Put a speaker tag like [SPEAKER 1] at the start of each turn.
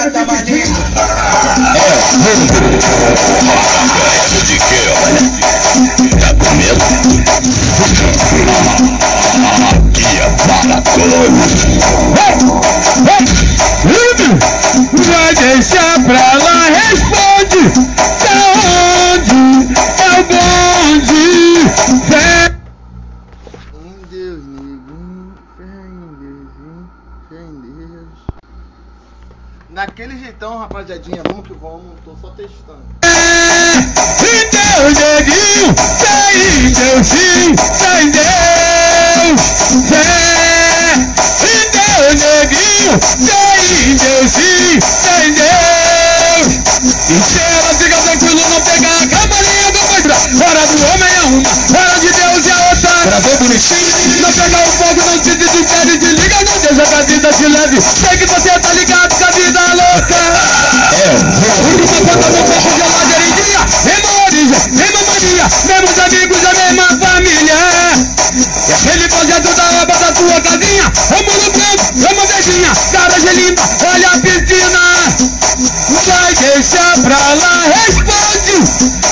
[SPEAKER 1] Tá maneiro.
[SPEAKER 2] Paracaia de que, olha? Tá com medo? Aqui é
[SPEAKER 3] Vai
[SPEAKER 4] Naquele jeitão, rapaziadinha, vamos que vamos, tô só testando.
[SPEAKER 3] Neguinho, fé em Deus, sim, em Deus, fé. Em Deus, neguinho, fé em Deus, sim, em Deus. E ela fica tranquilo, não pegar a camarinha do mostra. Hora do homem é uma, hora de Deus é outra. Gravou bonitinho, não pegar o fogo, não te desespere, desliga, não deixa a vida te leve. Sei que você tá projeto da aba da tua casinha, Rômulo Branco, uma beijinha, garagem limpa, olha a piscina. Vai deixar pra lá, responde.